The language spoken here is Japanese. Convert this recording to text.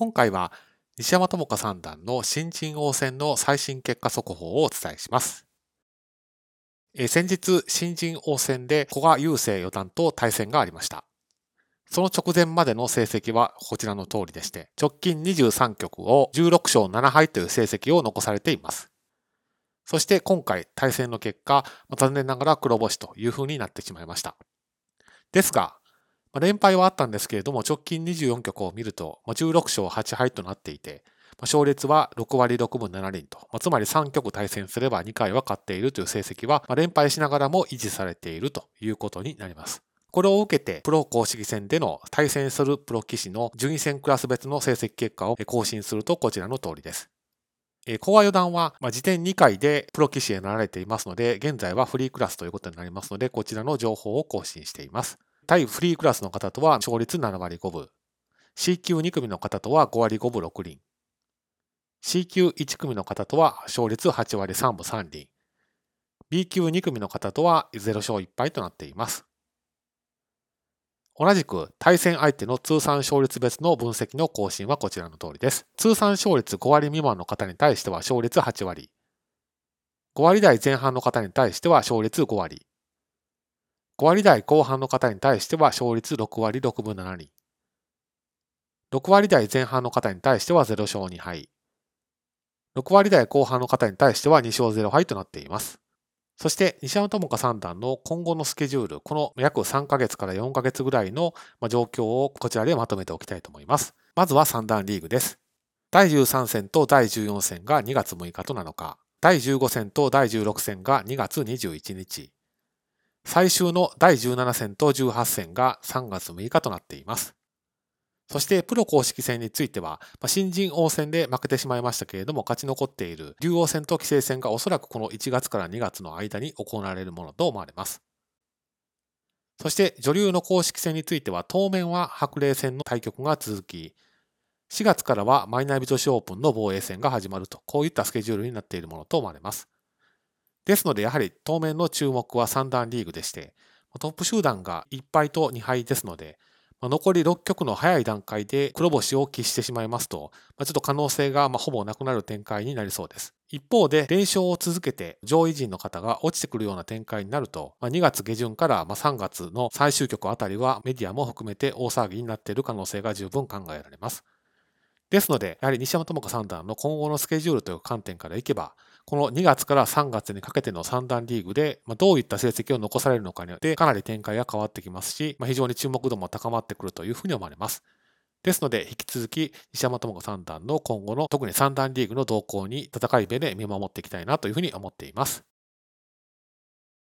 今回は西山智香三段の新人王戦の最新結果速報をお伝えします。え先日、新人王戦で古賀雄星四段と対戦がありました。その直前までの成績はこちらの通りでして、直近23局を16勝7敗という成績を残されています。そして今回対戦の結果、残念ながら黒星という風になってしまいました。ですが、連敗はあったんですけれども、直近24局を見ると、16勝8敗となっていて、勝率は6割6分7厘と、つまり3局対戦すれば2回は勝っているという成績は、連敗しながらも維持されているということになります。これを受けて、プロ公式戦での対戦するプロ棋士の順位戦クラス別の成績結果を更新するとこちらの通りです。小川四段は、まあ、時点2回でプロ棋士へなられていますので、現在はフリークラスということになりますので、こちらの情報を更新しています。対フリークラスの方とは勝率7割5分。C 級2組の方とは5割5分6厘。C 級1組の方とは勝率8割3分3厘。B 級2組の方とは0勝1敗となっています。同じく対戦相手の通算勝率別の分析の更新はこちらの通りです。通算勝率5割未満の方に対しては勝率8割。5割台前半の方に対しては勝率5割。5割台後半の方に対しては勝率6割6分7厘。6割台前半の方に対しては0勝2敗。6割台後半の方に対しては2勝0敗となっています。そして西山智香三段の今後のスケジュール、この約3ヶ月から4ヶ月ぐらいの状況をこちらでまとめておきたいと思います。まずは三段リーグです。第13戦と第14戦が2月6日と7日、第15戦と第16戦が2月21日、最終の第17戦と18戦が3月6日となっています。そしてプロ公式戦については、新人王戦で負けてしまいましたけれども、勝ち残っている竜王戦と棋聖戦がおそらくこの1月から2月の間に行われるものと思われます。そして女流の公式戦については、当面は白麗戦の対局が続き、4月からはマイナビ女子オープンの防衛戦が始まると、こういったスケジュールになっているものと思われます。ですので、やはり当面の注目は三段リーグでして、トップ集団が1敗と2敗ですので、残り6局の早い段階で黒星を喫してしまいますと、ちょっと可能性がほぼなくなる展開になりそうです。一方で、連勝を続けて上位陣の方が落ちてくるような展開になると、2月下旬から3月の最終局あたりはメディアも含めて大騒ぎになっている可能性が十分考えられます。ですので、やはり西山智子三段の今後のスケジュールという観点からいけば、この2月から3月にかけての三段リーグで、まどういった成績を残されるのかによってかなり展開が変わってきますし、ま非常に注目度も高まってくるというふうに思われます。ですので、引き続き西山智子三段の今後の特に三段リーグの動向に戦い目で見守っていきたいなというふうに思っています。